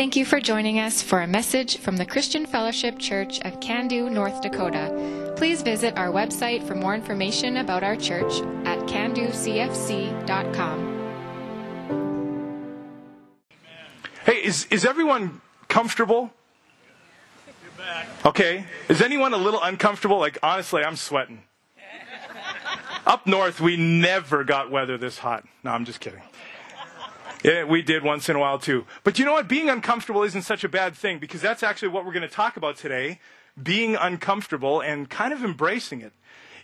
Thank you for joining us for a message from the Christian Fellowship Church of Cando, North Dakota. Please visit our website for more information about our church at candocfc.com. Hey, is, is everyone comfortable? Okay. Is anyone a little uncomfortable? Like, honestly, I'm sweating. Up north, we never got weather this hot. No, I'm just kidding. Yeah, we did once in a while too. But you know what? Being uncomfortable isn't such a bad thing because that's actually what we're going to talk about today being uncomfortable and kind of embracing it.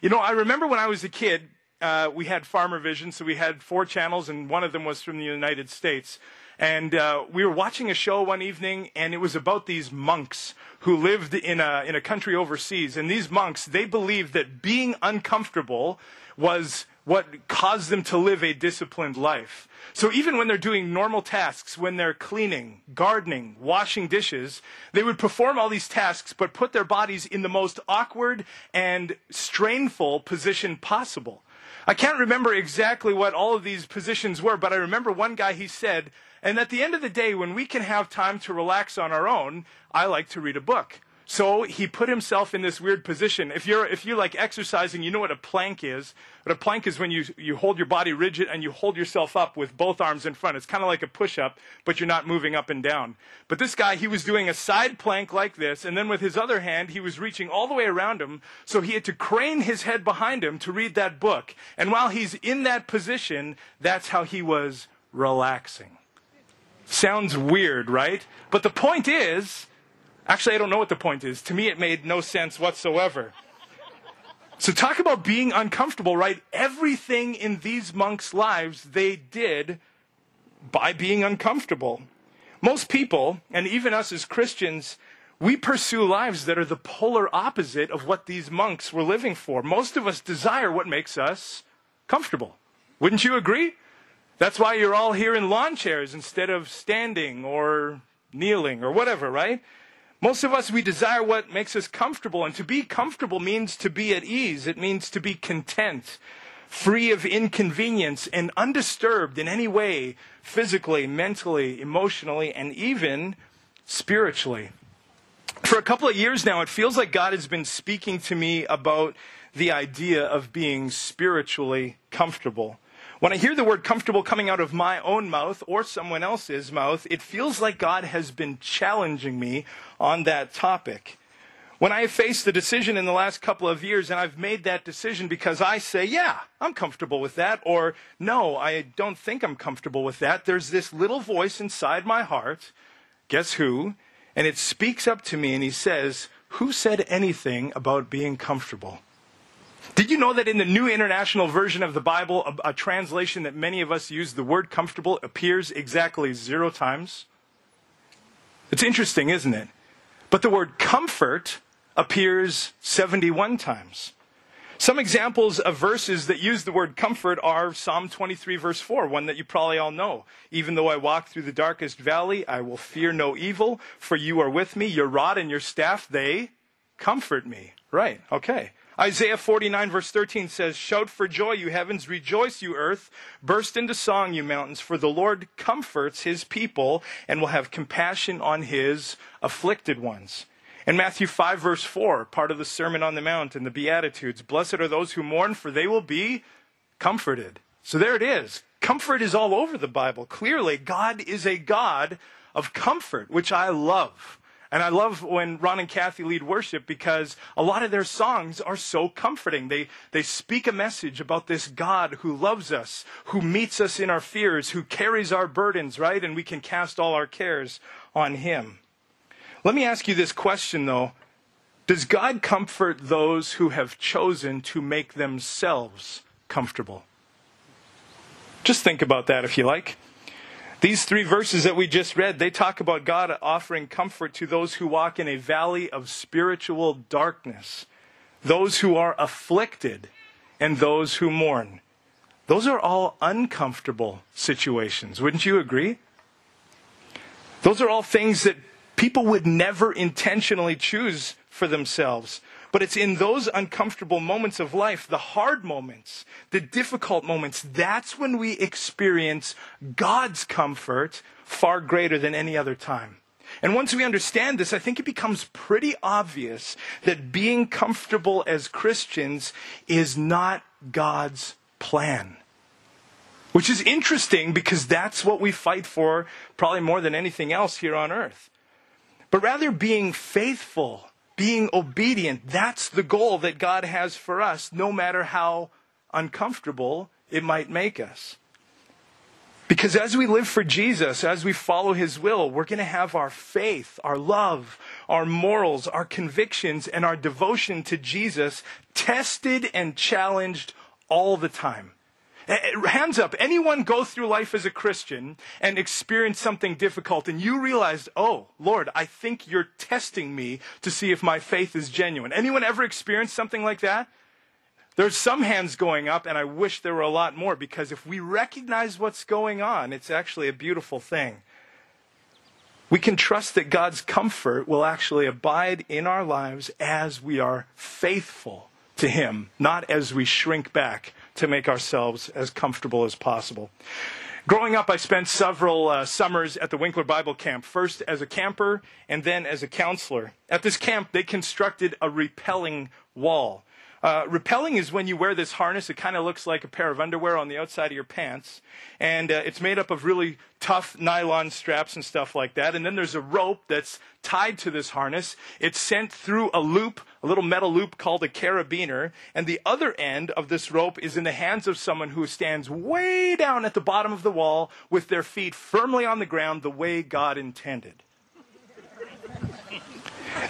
You know, I remember when I was a kid, uh, we had Farmer Vision, so we had four channels, and one of them was from the United States. And uh, we were watching a show one evening, and it was about these monks who lived in a, in a country overseas. And these monks, they believed that being uncomfortable was what caused them to live a disciplined life. So even when they're doing normal tasks, when they're cleaning, gardening, washing dishes, they would perform all these tasks, but put their bodies in the most awkward and strainful position possible. I can't remember exactly what all of these positions were, but I remember one guy, he said, and at the end of the day, when we can have time to relax on our own, I like to read a book. So he put himself in this weird position. If you're, if you're like exercising, you know what a plank is. But a plank is when you, you hold your body rigid and you hold yourself up with both arms in front. It's kind of like a push up, but you're not moving up and down. But this guy, he was doing a side plank like this, and then with his other hand, he was reaching all the way around him. So he had to crane his head behind him to read that book. And while he's in that position, that's how he was relaxing. Sounds weird, right? But the point is, Actually, I don't know what the point is. To me, it made no sense whatsoever. So, talk about being uncomfortable, right? Everything in these monks' lives they did by being uncomfortable. Most people, and even us as Christians, we pursue lives that are the polar opposite of what these monks were living for. Most of us desire what makes us comfortable. Wouldn't you agree? That's why you're all here in lawn chairs instead of standing or kneeling or whatever, right? Most of us, we desire what makes us comfortable, and to be comfortable means to be at ease. It means to be content, free of inconvenience, and undisturbed in any way, physically, mentally, emotionally, and even spiritually. For a couple of years now, it feels like God has been speaking to me about the idea of being spiritually comfortable. When I hear the word comfortable coming out of my own mouth or someone else's mouth, it feels like God has been challenging me on that topic. When I have faced a decision in the last couple of years and I've made that decision because I say, yeah, I'm comfortable with that, or no, I don't think I'm comfortable with that, there's this little voice inside my heart, guess who? And it speaks up to me and he says, Who said anything about being comfortable? Did you know that in the New International Version of the Bible, a, a, translation that many of us use, the word comfortable appears exactly zero times? It's interesting, isn't it? But the word comfort appears 71 times. Some examples of verses that use the word comfort are Psalm 23, verse 4, one that you probably all know. Even though I walk through the darkest valley, I will fear no evil, for you are with me. Your rod and your staff, they comfort me. Right, okay. Isaiah 49 verse 13 says, Shout for joy, you heavens, rejoice, you earth, burst into song, you mountains, for the Lord comforts his people and will have compassion on his afflicted ones. In Matthew 5 verse 4, part of the Sermon on the Mount and the Beatitudes, blessed are those who mourn, for they will be comforted. So there it is. Comfort is all over the Bible. Clearly, God is a God of comfort, which I love. And I love when Ron and Kathy lead worship because a lot of their songs are so comforting. They, they speak a message about this God who loves us, who meets us in our fears, who carries our burdens, right? And we can cast all our cares on Him. Let me ask you this question though. Does God comfort those who have chosen to make themselves comfortable? Just think about that if you like. These three verses that we just read, they talk about God offering comfort to those who walk in a valley of spiritual darkness, those who are afflicted, and those who mourn. Those are all uncomfortable situations. Wouldn't you agree? Those are all things that people would never intentionally choose for themselves. But it's in those uncomfortable moments of life, the hard moments, the difficult moments, that's when we experience God's comfort far greater than any other time. And once we understand this, I think it becomes pretty obvious that being comfortable as Christians is not God's plan. Which is interesting because that's what we fight for probably more than anything else here on earth. But rather being faithful, being obedient, that's the goal that God has for us, no matter how uncomfortable it might make us. Because as we live for Jesus, as we follow his will, we're going to have our faith, our love, our morals, our convictions, and our devotion to Jesus tested and challenged all the time. Eh, eh, hands up, anyone go through life as a Christian and experience something difficult and you realized, oh, Lord, I think you're testing me to see if my faith is genuine. Anyone ever experienced something like that? There's some hands going up, and I wish there were a lot more because if we recognize what's going on, it's actually a beautiful thing. We can trust that God's comfort will actually abide in our lives as we are faithful to Him, not as we shrink back to make ourselves as comfortable as possible. Growing up, I spent several uh, summers at the Winkler Bible Camp, first as a camper and then as a counselor. At this camp, they constructed a rappelling wall. Uh, rappelling is when you wear this harness. It kind of looks like a pair of underwear on the outside of your pants. And uh, it's made up of really tough nylon straps and stuff like that. And then there's a rope that's tied to this harness. It's sent through a loop, a little metal loop called a carabiner. And the other end of this rope is in the hands of someone who stands way down at the bottom of the wall with their feet firmly on the ground the way God intended.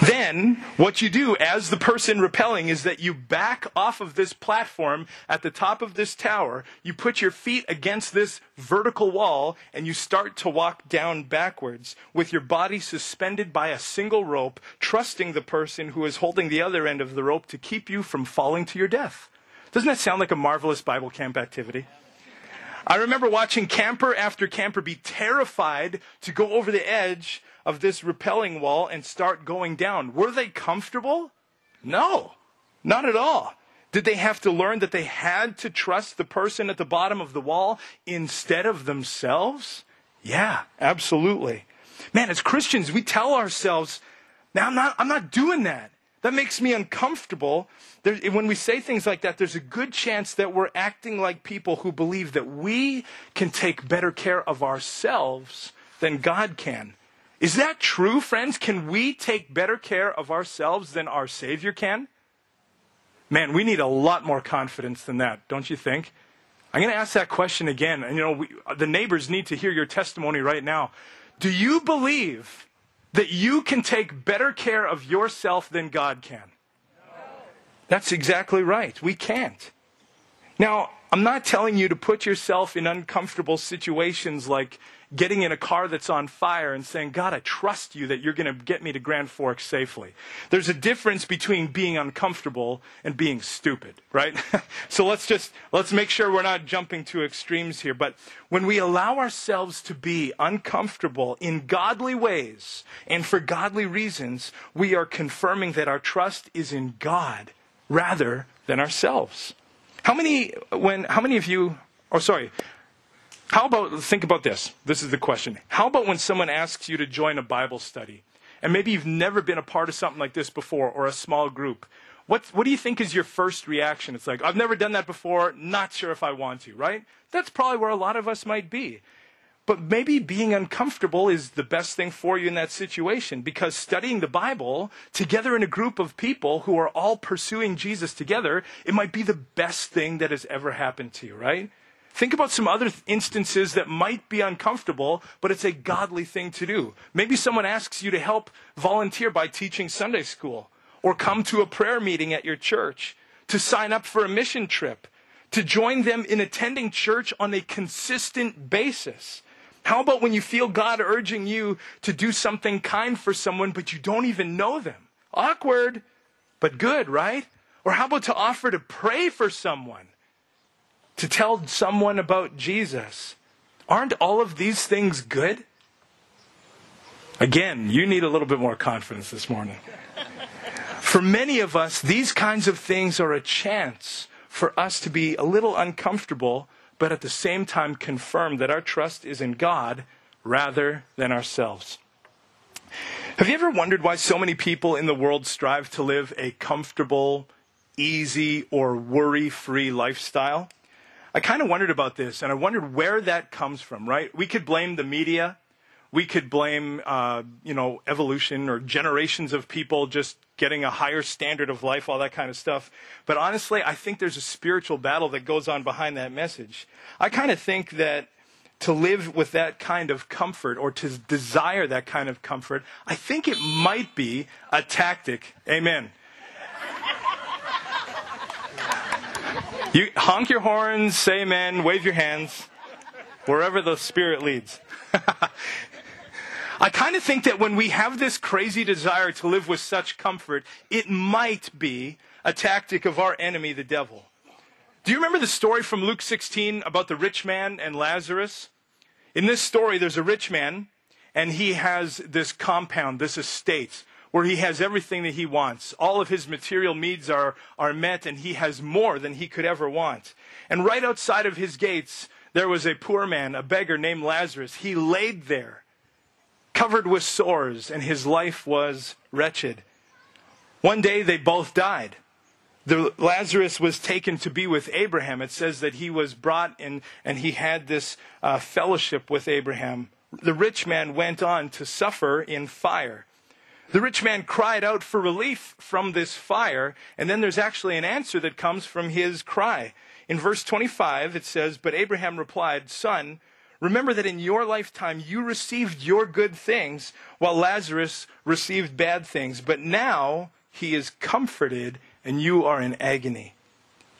Then, what you do as the person rappelling is that you back off of this platform at the top of this tower, you put your feet against this vertical wall, and you start to walk down backwards with your body suspended by a single rope, trusting the person who is holding the other end of the rope to keep you from falling to your death. Doesn't that sound like a marvelous Bible camp activity? I remember watching camper after camper be terrified to go over the edge of this rappelling wall and start going down. Were they comfortable? No, not at all. Did they have to learn that they had to trust the person at the bottom of the wall instead of themselves? Yeah, absolutely. Man, as Christians, we tell ourselves, now I'm not, I'm not doing that. That makes me uncomfortable. There, when we say things like that, there's a good chance that we're acting like people who believe that we can take better care of ourselves than God can. Is that true, friends? Can we take better care of ourselves than our Savior can? Man, we need a lot more confidence than that, don't you think? I'm going to ask that question again. And, you know, we, uh, the neighbors need to hear your testimony right now. Do you believe that you can take better care of yourself than God can? No. That's exactly right. We can't. Now, I'm not telling you to put yourself in uncomfortable situations like getting in a car that's on fire and saying, God, I trust you that you're going to get me to Grand Forks safely. There's a difference between being uncomfortable and being stupid, right? so let's just, let's make sure we're not jumping to extremes here. But when we allow ourselves to be uncomfortable in godly ways and for godly reasons, we are confirming that our trust is in God rather than ourselves. How many, when, how many of you, oh, sorry, how about, think about this. This is the question. How about when someone asks you to join a Bible study? And maybe you've never been a part of something like this before or a small group. What, what do you think is your first reaction? It's like, I've never done that before, not sure if I want to, right? That's probably where a lot of us might be. But maybe being uncomfortable is the best thing for you in that situation because studying the Bible together in a group of people who are all pursuing Jesus together, it might be the best thing that has ever happened to you, right? Think about some other instances that might be uncomfortable, but it's a godly thing to do. Maybe someone asks you to help volunteer by teaching Sunday school, or come to a prayer meeting at your church, to sign up for a mission trip, to join them in attending church on a consistent basis. How about when you feel God urging you to do something kind for someone, but you don't even know them? Awkward, but good, right? Or how about to offer to pray for someone? To tell someone about Jesus. Aren't all of these things good? Again, you need a little bit more confidence this morning. For many of us, these kinds of things are a chance for us to be a little uncomfortable, but at the same time confirm that our trust is in God rather than ourselves. Have you ever wondered why so many people in the world strive to live a comfortable, easy, or worry free lifestyle? I kind of wondered about this, and I wondered where that comes from, right? We could blame the media. We could blame, uh, you know, evolution or generations of people just getting a higher standard of life, all that kind of stuff. But honestly, I think there's a spiritual battle that goes on behind that message. I kind of think that to live with that kind of comfort or to desire that kind of comfort, I think it might be a tactic. Amen. You honk your horns, say amen, wave your hands, wherever the Spirit leads. I kind of think that when we have this crazy desire to live with such comfort, it might be a tactic of our enemy, the devil. Do you remember the story from Luke 16 about the rich man and Lazarus? In this story, there's a rich man, and he has this compound, this estate, where he has everything that he wants. All of his material needs are, are met, and he has more than he could ever want. And right outside of his gates, there was a poor man, a beggar named Lazarus. He laid there covered with sores, and his life was wretched. One day they both died. The, Lazarus was taken to be with Abraham. It says that he was brought in and he had this uh, fellowship with Abraham. The rich man went on to suffer in fire. The rich man cried out for relief from this fire, and then there's actually an answer that comes from his cry. In verse 25, it says, But Abraham replied, Son, Remember that in your lifetime you received your good things while Lazarus received bad things, but now he is comforted and you are in agony.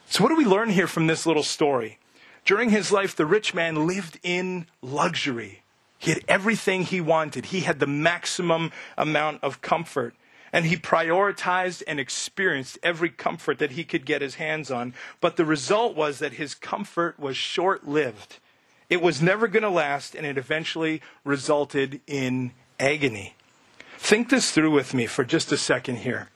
So, what do we learn here from this little story? During his life, the rich man lived in luxury. He had everything he wanted, he had the maximum amount of comfort. And he prioritized and experienced every comfort that he could get his hands on. But the result was that his comfort was short lived. It was never going to last, and it eventually resulted in agony. Think this through with me for just a second here.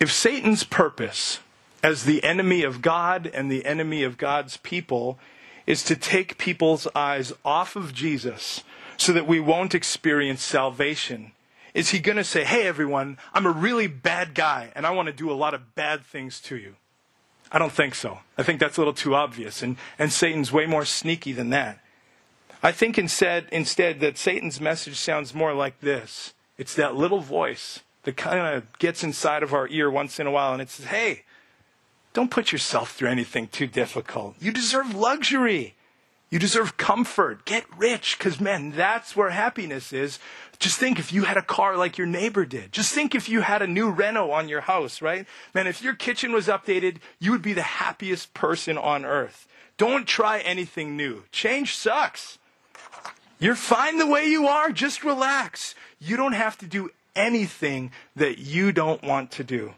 If Satan's purpose as the enemy of God and the enemy of God's people is to take people's eyes off of Jesus so that we won't experience salvation, is he going to say, Hey, everyone, I'm a really bad guy and I want to do a lot of bad things to you? I don't think so. I think that's a little too obvious, and, and Satan's way more sneaky than that. I think instead, instead that Satan's message sounds more like this. It's that little voice that kind of gets inside of our ear once in a while, and it says, Hey, don't put yourself through anything too difficult. You deserve luxury. You deserve comfort. Get rich, because, man, that's where happiness is. Just think if you had a car like your neighbor did. Just think if you had a new reno on your house, right? Man, if your kitchen was updated, you would be the happiest person on earth. Don't try anything new. Change sucks. You're fine the way you are. Just relax. You don't have to do anything that you don't want to do.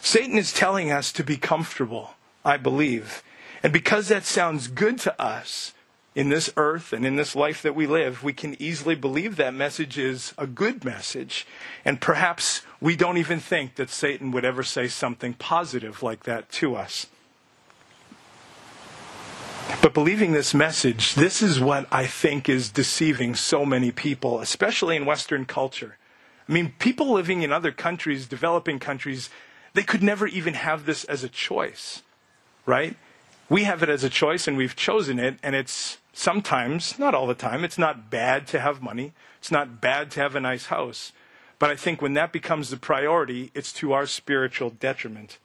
Satan is telling us to be comfortable, I believe. And because that sounds good to us, in this earth and in this life that we live, we can easily believe that message is a good message. And perhaps we don't even think that Satan would ever say something positive like that to us. But believing this message, this is what I think is deceiving so many people, especially in Western culture. I mean, people living in other countries, developing countries, they could never even have this as a choice, right? We have it as a choice and we've chosen it, and it's sometimes, not all the time, it's not bad to have money. It's not bad to have a nice house. But I think when that becomes the priority, it's to our spiritual detriment.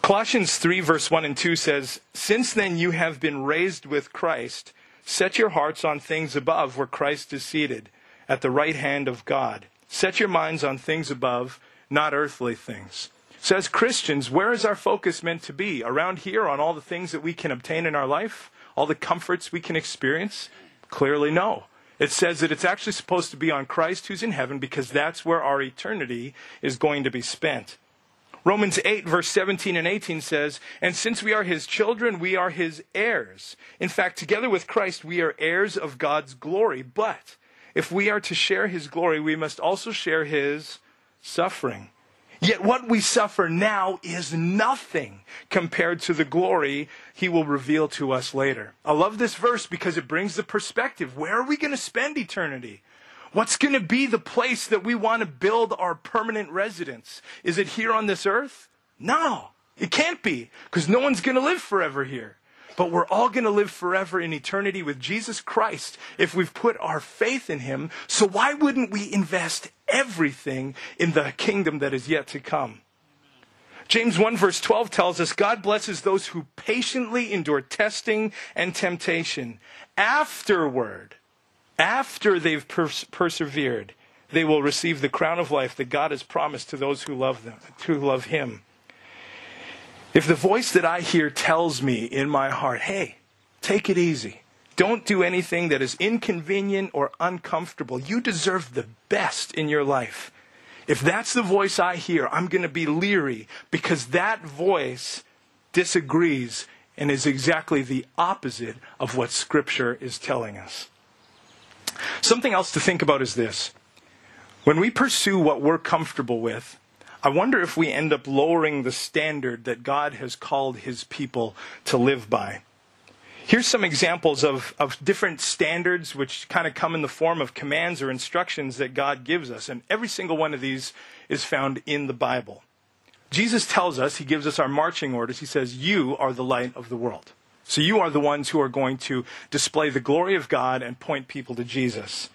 Colossians 3, verse 1 and 2 says, Since then you have been raised with Christ, set your hearts on things above where Christ is seated, at the right hand of God. Set your minds on things above, not earthly things. So, as Christians, where is our focus meant to be? Around here on all the things that we can obtain in our life? all the comforts we can experience? Clearly, no. It says that it's actually supposed to be on Christ who's in heaven because that's where our eternity is going to be spent. Romans 8, verse 17 and 18 says, And since we are his children, we are his heirs. In fact, together with Christ, we are heirs of God's glory. But if we are to share his glory, we must also share his suffering. Yet what we suffer now is nothing compared to the glory he will reveal to us later. I love this verse because it brings the perspective. Where are we going to spend eternity? What's going to be the place that we want to build our permanent residence? Is it here on this earth? No, it can't be, because no one's going to live forever here. But we're all going to live forever in eternity with Jesus Christ if we've put our faith in Him. So why wouldn't we invest everything in the kingdom that is yet to come? James 1 verse 12 tells us God blesses those who patiently endure testing and temptation. Afterward, after they've pers- persevered, they will receive the crown of life that God has promised to those who love them, who love Him. If the voice that I hear tells me in my heart, hey, take it easy, don't do anything that is inconvenient or uncomfortable, you deserve the best in your life. If that's the voice I hear, I'm going to be leery because that voice disagrees and is exactly the opposite of what Scripture is telling us. Something else to think about is this. When we pursue what we're comfortable with, I wonder if we end up lowering the standard that God has called his people to live by. Here's some examples of, of different standards which kind of come in the form of commands or instructions that God gives us. And every single one of these is found in the Bible. Jesus tells us, he gives us our marching orders. He says, You are the light of the world. So you are the ones who are going to display the glory of God and point people to Jesus.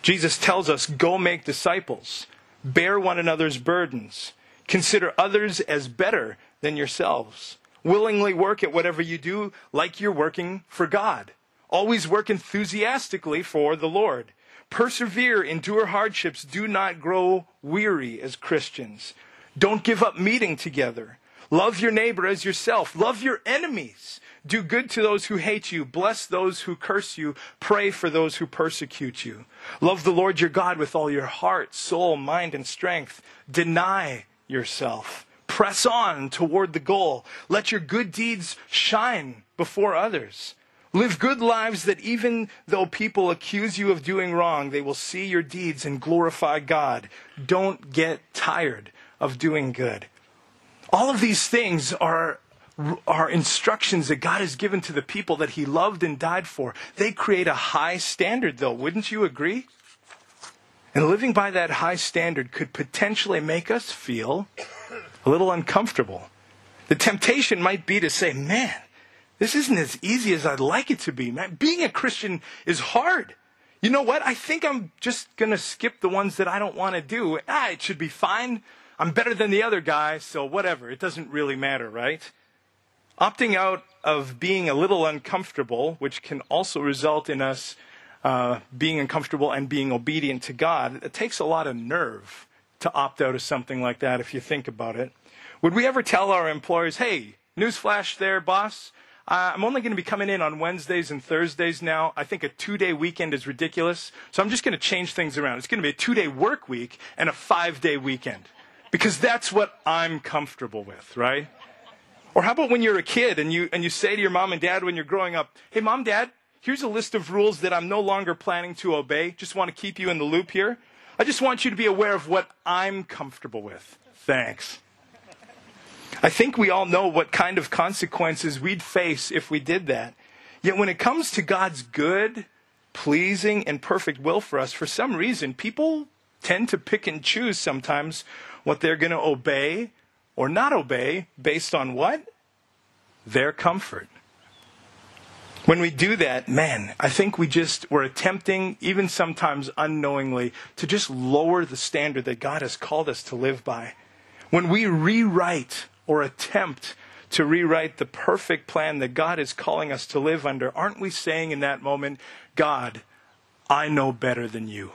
Jesus tells us, Go make disciples. Bear one another's burdens. Consider others as better than yourselves. Willingly work at whatever you do like you're working for God. Always work enthusiastically for the Lord. Persevere, endure hardships. Do not grow weary as Christians. Don't give up meeting together. Love your neighbor as yourself. Love your enemies. Do good to those who hate you. Bless those who curse you. Pray for those who persecute you. Love the Lord your God with all your heart, soul, mind, and strength. Deny yourself. Press on toward the goal. Let your good deeds shine before others. Live good lives that even though people accuse you of doing wrong, they will see your deeds and glorify God. Don't get tired of doing good. All of these things are are instructions that God has given to the people that He loved and died for. They create a high standard, though. Wouldn't you agree? And living by that high standard could potentially make us feel a little uncomfortable. The temptation might be to say, man, this isn't as easy as I'd like it to be. Man, being a Christian is hard. You know what? I think I'm just going to skip the ones that I don't want to do. Ah, it should be fine. I'm better than the other guy, so whatever. It doesn't really matter, right? opting out of being a little uncomfortable, which can also result in us uh, being uncomfortable and being obedient to God, it takes a lot of nerve to opt out of something like that if you think about it. Would we ever tell our employers, hey, newsflash there, boss? Uh, I'm only going to be coming in on Wednesdays and Thursdays now. I think a two day weekend is ridiculous. So I'm just going to change things around. It's going to be a two day work week and a five day weekend. Because that's what I'm comfortable with, right? Or how about when you're a kid and you, and you say to your mom and dad when you're growing up, hey, mom, dad, here's a list of rules that I'm no longer planning to obey. Just want to keep you in the loop here. I just want you to be aware of what I'm comfortable with. Thanks. I think we all know what kind of consequences we'd face if we did that. Yet when it comes to God's good, pleasing, and perfect will for us, for some reason, people tend to pick and choose sometimes what they're going to obey or not obey based on what? Their comfort. When we do that, man, I think we just, we're attempting, even sometimes unknowingly, to just lower the standard that God has called us to live by. When we rewrite or attempt to rewrite the perfect plan that God is calling us to live under, aren't we saying in that moment, God, I know better than you?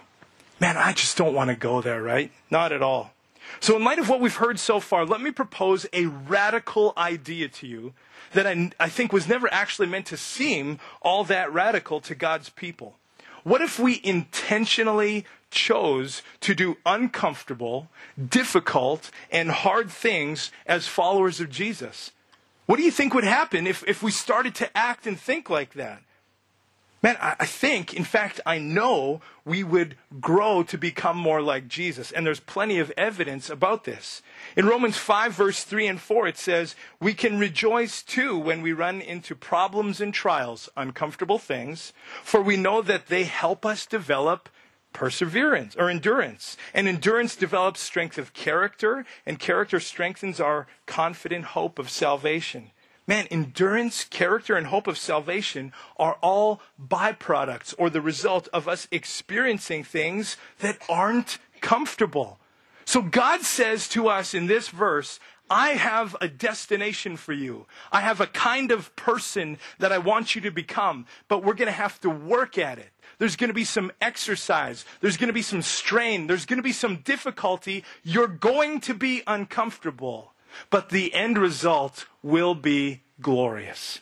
Man, I just don't want to go there, right? Not at all. So, in light of what we've heard so far, let me propose a radical idea to you that I, I, think was never actually meant to seem all that radical to God's people. What if we intentionally chose to do uncomfortable, difficult, and hard things as followers of Jesus? What do you think would happen if, if we started to act and think like that? Man, I think, in fact, I know we would grow to become more like Jesus. And there's plenty of evidence about this. In Romans 5, verse 3 and 4, it says, We can rejoice too when we run into problems and trials, uncomfortable things, for we know that they help us develop perseverance or endurance. And endurance develops strength of character, and character strengthens our confident hope of salvation. Man, endurance, character, and hope of salvation are all byproducts or the result of us experiencing things that aren't comfortable. So God says to us in this verse, I have a destination for you. I have a kind of person that I want you to become, but we're going to have to work at it. There's going to be some exercise. There's going to be some strain. There's going to be some difficulty. You're going to be uncomfortable but the end result will be glorious.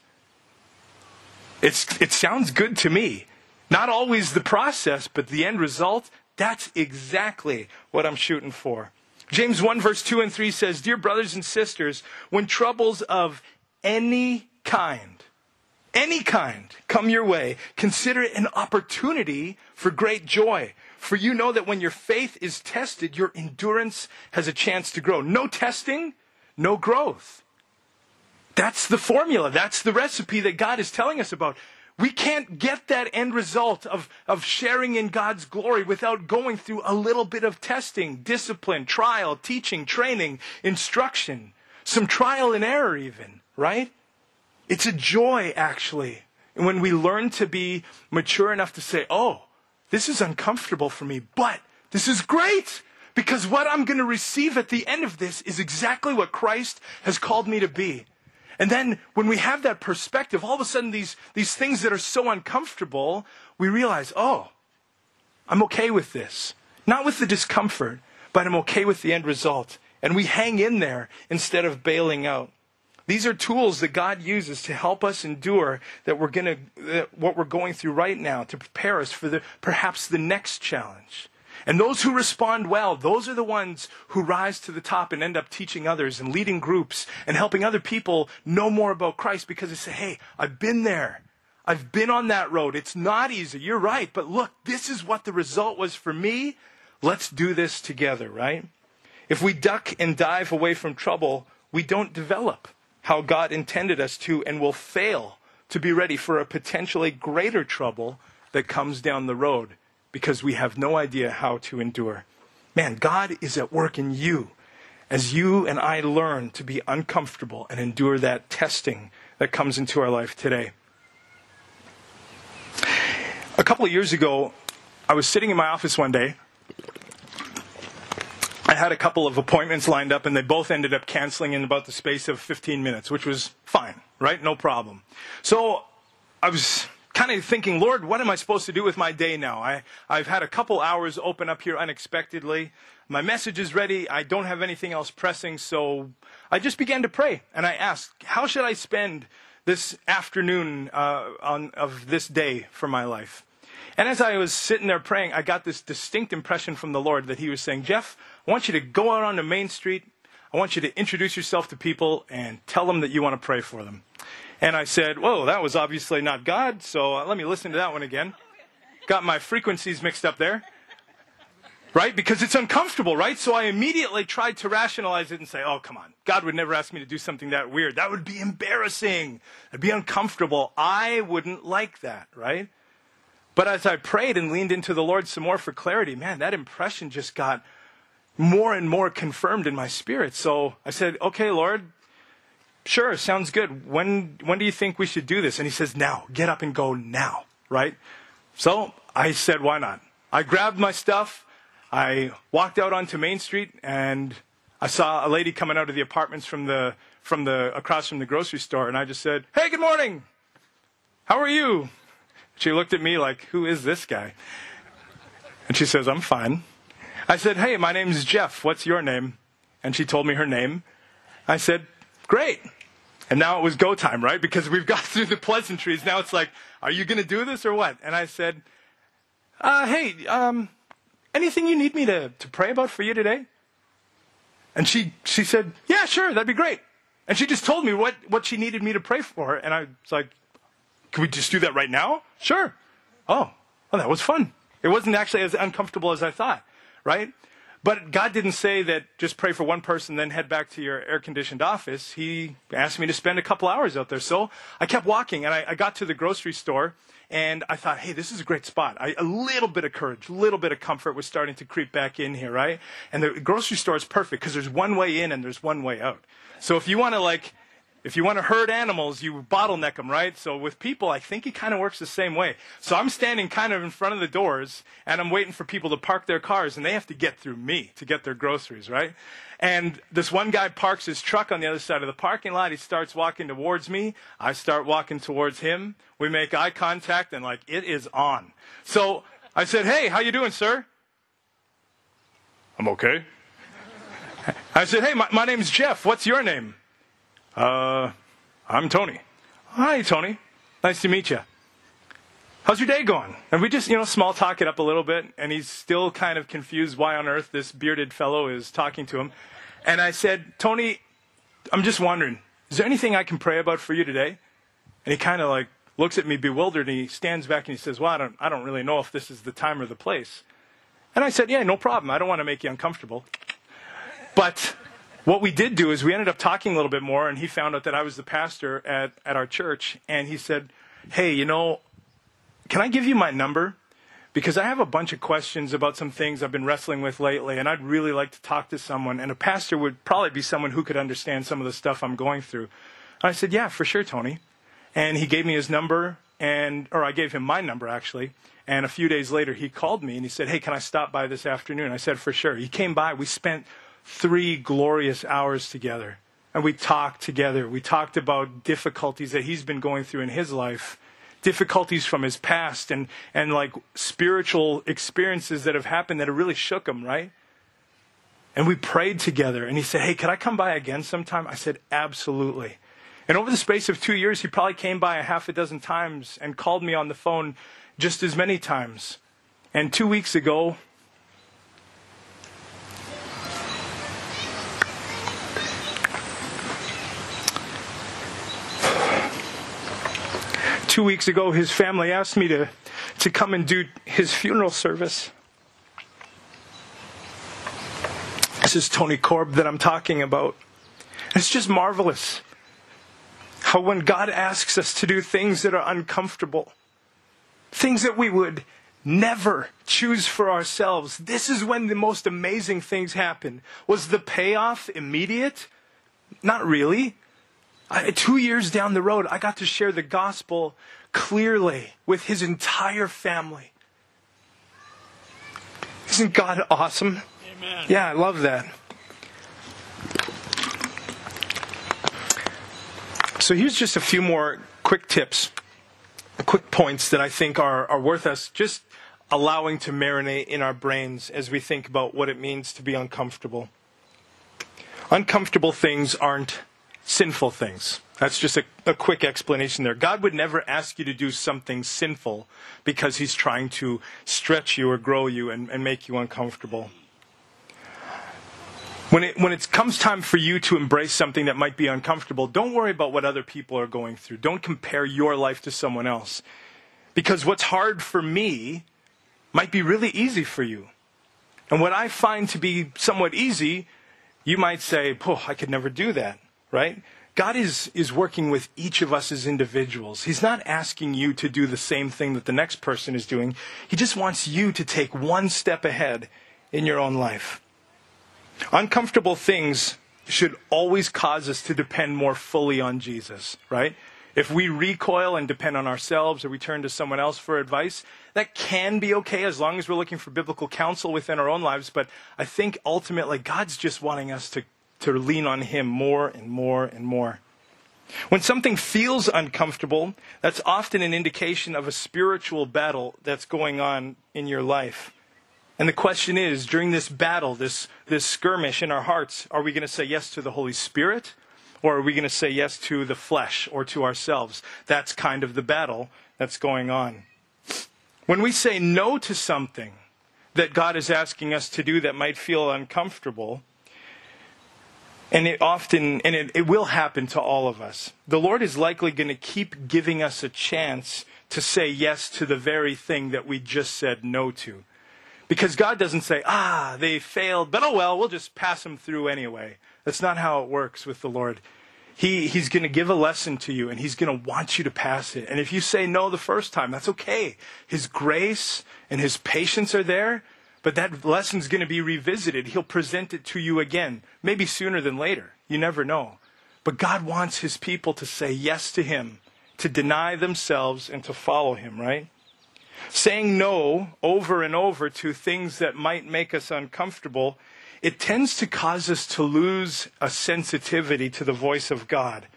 It's, it sounds good to me. Not always the process, but the end result, that's exactly what I'm shooting for. James 1, verse 2 and 3 says, Dear brothers and sisters, when troubles of any kind, any kind come your way, consider it an opportunity for great joy. For you know that when your faith is tested, your endurance has a chance to grow. No testing, no growth. That's the formula. That's the recipe that God is telling us about. We can't get that end result of, of sharing in God's glory without going through a little bit of testing, discipline, trial, teaching, training, instruction, some trial and error, even, right? It's a joy, actually, when we learn to be mature enough to say, oh, this is uncomfortable for me, but this is great. Because what I'm going to receive at the end of this is exactly what Christ has called me to be. And then when we have that perspective, all of a sudden these, these things that are so uncomfortable, we realize, oh, I'm okay with this. Not with the discomfort, but I'm okay with the end result. And we hang in there instead of bailing out. These are tools that God uses to help us endure that we're to, that what we're going through right now to prepare us for the, perhaps the next challenge. And those who respond well, those are the ones who rise to the top and end up teaching others and leading groups and helping other people know more about Christ because they say, hey, I've been there. I've been on that road. It's not easy. You're right. But look, this is what the result was for me. Let's do this together, right? If we duck and dive away from trouble, we don't develop how God intended us to and will fail to be ready for a potentially greater trouble that comes down the road because we have no idea how to endure. Man, God is at work in you as you and I learn to be uncomfortable and endure that testing that comes into our life today. A couple of years ago, I was sitting in my office one day. I had a couple of appointments lined up, and they both ended up canceling in about the space of 15 minutes, which was fine, right? No problem. So I was kind of thinking, Lord, what am I supposed to do with my day now? I, I've had a couple hours open up here unexpectedly. My message is ready. I don't have anything else pressing. So I just began to pray and I asked, how should I spend this afternoon uh, on, of this day for my life? And as I was sitting there praying, I got this distinct impression from the Lord that He was saying, Jeff, I want you to go out on the main street. I want you to introduce yourself to people and tell them that you want to pray for them. And I said, Whoa, that was obviously not God, so uh, let me listen to that one again. Got my frequencies mixed up there. Right? Because it's uncomfortable, right? So I immediately tried to rationalize it and say, oh, come on. God would never ask me to do something that weird. That would be embarrassing. It'd be uncomfortable. I wouldn't like that, right? But as I prayed and leaned into the Lord some more for clarity, man, that impression just got more and more confirmed in my spirit. So I said, okay, Lord, Sure, sounds good. When, when do you think we should do this? And he says, Now, get up and go now, right? So I said, Why not? I grabbed my stuff. I walked out onto Main Street and I saw a lady coming out of the apartments from the, from the, across from the grocery store. And I just said, Hey, good morning. How are you? She looked at me like, Who is this guy? And she says, I'm fine. I said, Hey, my name's Jeff. What's your name? And she told me her name. I said, Great. And now it was go time, right? Because we've got through the pleasantries. Now it's like, are you going to do this or what? And I said, uh, hey, um, anything you need me to, to pray about for you today? And she, she said, yeah, sure, that'd be great. And she just told me what, what she needed me to pray for. And I was like, can we just do that right now? Sure. Oh, well, that was fun. It wasn't actually as uncomfortable as I thought, right? But God didn't say that just pray for one person, then head back to your air conditioned office. He asked me to spend a couple hours out there. So I kept walking and I, I got to the grocery store and I thought, hey, this is a great spot. I, a little bit of courage, a little bit of comfort was starting to creep back in here, right? And the grocery store is perfect because there's one way in and there's one way out. So if you want to like if you want to herd animals, you bottleneck them, right? So with people, I think it kind of works the same way. So I'm standing kind of in front of the doors and I'm waiting for people to park their cars and they have to get through me to get their groceries, right? And this one guy parks his truck on the other side of the parking lot. He starts walking towards me. I start walking towards him. We make eye contact and like it is on. So I said, "Hey, how you doing, sir?" I'm okay. I said, "Hey, my, my name's Jeff. What's your name?" Uh, I'm Tony. Hi, Tony. Nice to meet you. How's your day going? And we just, you know, small talk it up a little bit, and he's still kind of confused why on earth this bearded fellow is talking to him. And I said, Tony, I'm just wondering, is there anything I can pray about for you today? And he kind of like looks at me bewildered, and he stands back and he says, Well, I don't, I don't really know if this is the time or the place. And I said, Yeah, no problem. I don't want to make you uncomfortable. But what we did do is we ended up talking a little bit more, and he found out that I was the pastor at, at our church, and he said, Hey, you know, can I give you my number? Because I have a bunch of questions about some things I've been wrestling with lately, and I'd really like to talk to someone, and a pastor would probably be someone who could understand some of the stuff I'm going through. And I said, Yeah, for sure, Tony. And he gave me his number, and or I gave him my number actually. And a few days later, he called me and he said, Hey, can I stop by this afternoon? I said, For sure. He came by. We spent three glorious hours together. And we talked together. We talked about difficulties that he's been going through in his life, difficulties from his past, and, and like spiritual experiences that have happened that have really shook him, right? And we prayed together. And he said, Hey, could I come by again sometime? I said, Absolutely. And over the space of two years, he probably came by a half a dozen times and called me on the phone just as many times. And two weeks ago, two weeks ago, his family asked me to, to come and do his funeral service. This is Tony Korb that I'm talking about. It's just marvelous how when God asks us to do things that are uncomfortable, things that we would never choose for ourselves, this is when the most amazing things happen. Was the payoff immediate? Not really. I, two years down the road, I got to share the gospel clearly with his entire family. Isn't God awesome? Amen. Yeah, I love that. So here's just a few more quick tips, quick points that I think are, are worth us just allowing to marinate in our brains as we think about what it means to be uncomfortable. Uncomfortable things aren't sinful things. That's just a, a, quick explanation there. God would never ask you to do something sinful because He's trying to stretch you or grow you and, and make you uncomfortable. When it, when it comes time for you to embrace something that might be uncomfortable, don't worry about what other people are going through. Don't compare your life to someone else. Because what's hard for me might be really easy for you. And what I find to be somewhat easy, you might say, oh, I could never do that right? God is, is working with each of us as individuals. He's not asking you to do the same thing that the next person is doing. He just wants you to take one step ahead in your own life. Uncomfortable things should always cause us to depend more fully on Jesus, right? If we recoil and depend on ourselves or we turn to someone else for advice, that can be okay as long as we're looking for biblical counsel within our own lives. But I think ultimately God's just wanting us to to lean on Him more and more and more. When something feels uncomfortable, that's often an indication of a spiritual battle that's going on in your life. And the question is during this battle, this, this skirmish in our hearts, are we going to say yes to the Holy Spirit? Or are we going to say yes to the flesh or to ourselves? That's kind of the battle that's going on. When we say no to something that God is asking us to do that might feel uncomfortable, and it often, and it, it will happen to all of us. The Lord is likely going to keep giving us a chance to say yes to the very thing that we just said no to. Because God doesn't say, ah, they failed, but oh well, we'll just pass them through anyway. That's not how it works with the Lord. He, he's going to give a lesson to you and he's going to want you to pass it. And if you say no the first time, that's okay. His grace and his patience are there, but that lesson's going to be revisited. He'll present it to you again, maybe sooner than later. You never know. But God wants his people to say yes to him, to deny themselves and to follow him, right? Saying no over and over to things that might make us uncomfortable it tends to cause us to lose a sensitivity to the voice of God.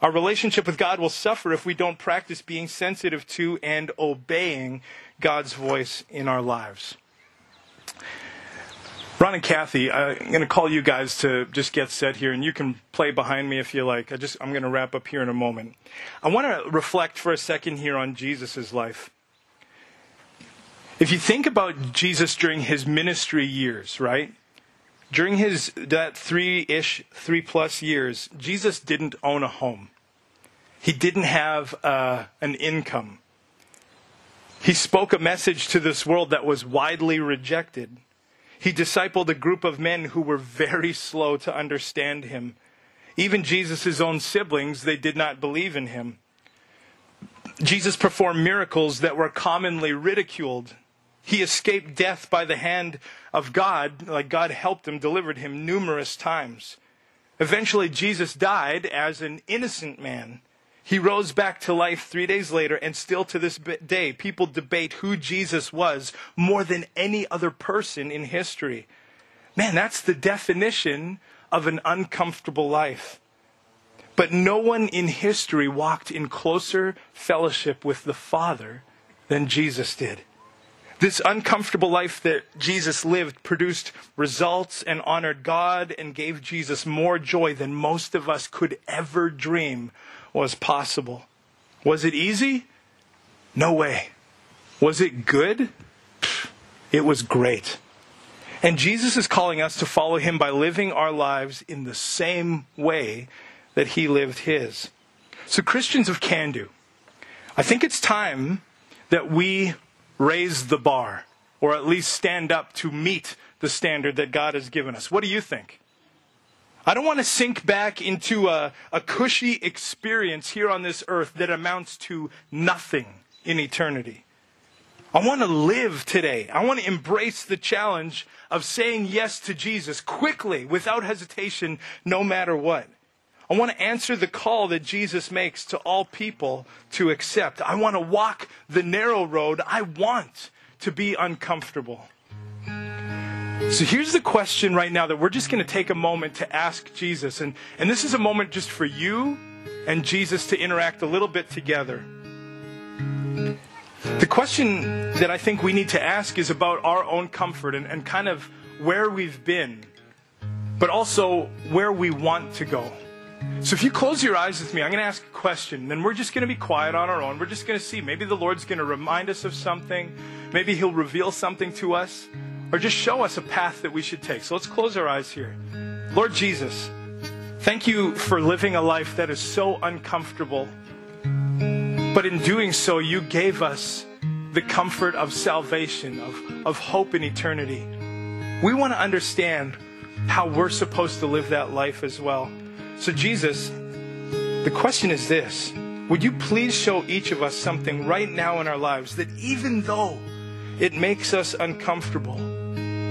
Our relationship with God will suffer if we don't practice being sensitive to and obeying God's voice in our lives. Ron and Kathy, I'm going to call you guys to just get set here, and you can play behind me if you like. I just, I'm going to wrap up here in a moment. I want to reflect for a second here on Jesus' life. If you think about Jesus during his ministry years, right? During his that three-ish, three-plus years, Jesus didn't own a home. He didn't have uh, an income. He spoke a message to this world that was widely rejected. He discipled a group of men who were very slow to understand him. Even Jesus' own siblings, they did not believe in him. Jesus performed miracles that were commonly ridiculed he escaped death by the hand of God, like God helped him, delivered him numerous times. Eventually, Jesus died as an innocent man. He rose back to life three days later, and still to this day, people debate who Jesus was more than any other person in history. Man, that's the definition of an uncomfortable life. But no one in history walked in closer fellowship with the Father than Jesus did. This uncomfortable life that Jesus lived produced results and honored God and gave Jesus more joy than most of us could ever dream was possible. Was it easy? No way. Was it good? It was great. And Jesus is calling us to follow him by living our lives in the same way that he lived his. So, Christians of Cando, I think it's time that we raise the bar, or at least stand up to meet the standard that God has given us. What do you think? I don't want to sink back into a, a cushy experience here on this earth that amounts to nothing in eternity. I want to live today. I want to embrace the challenge of saying yes to Jesus quickly, without hesitation, no matter what. I want to answer the call that Jesus makes to all people to accept. I want to walk the narrow road. I want to be uncomfortable. So here's the question right now that we're just going to take a moment to ask Jesus. And, and this is a moment just for you and Jesus to interact a little bit together. The question that I think we need to ask is about our own comfort and, and kind of where we've been, but also where we want to go. So if you close your eyes with me, I'm going to ask a question. Then we're just going to be quiet on our own. We're just going to see. Maybe the Lord's going to remind us of something. Maybe He'll reveal something to us or just show us a path that we should take. So let's close our eyes here. Lord Jesus, thank you for living a life that is so uncomfortable. But in doing so, you gave us the comfort of salvation, of, of hope in eternity. We want to understand how we're supposed to live that life as well. So, Jesus, the question is this Would you please show each of us something right now in our lives that even though it makes us uncomfortable,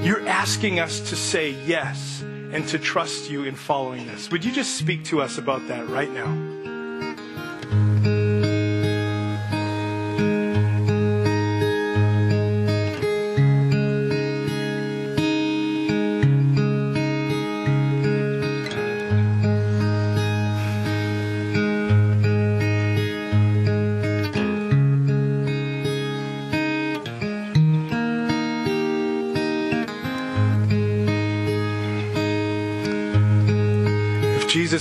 you're asking us to say yes and to trust you in following this? Would you just speak to us about that right now?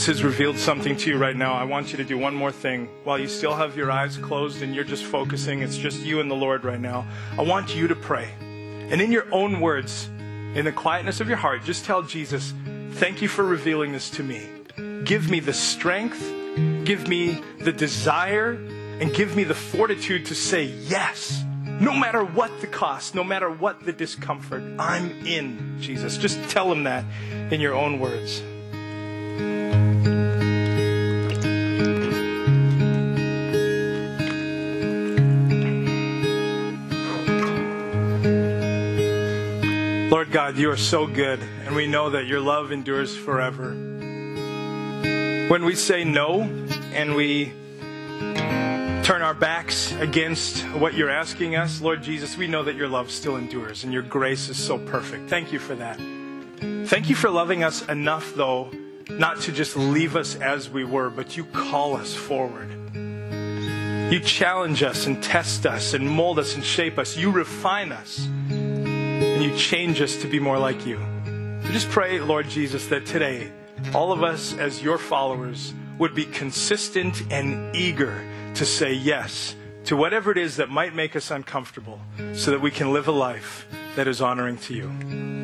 Jesus has revealed something to you right now, I want you to do one more thing. While you still have your eyes closed and you're just focusing, it's just you and the Lord right now. I want you to pray. And in your own words, in the quietness of your heart, just tell Jesus, Thank you for revealing this to me. Give me the strength, give me the desire, and give me the fortitude to say yes. No matter what the cost, no matter what the discomfort, I'm in, Jesus. Just tell him that in your own words. God, you are so good, and we know that your love endures forever. When we say no and we turn our backs against what you're asking us, Lord Jesus, we know that your love still endures and your grace is so perfect. Thank you for that. Thank you for loving us enough, though, not to just leave us as we were, but you call us forward. You challenge us and test us and mold us and shape us. You refine us and you change us to be more like you. We just pray, Lord Jesus, that today all of us as your followers would be consistent and eager to say yes to whatever it is that might make us uncomfortable so that we can live a life that is honoring to you.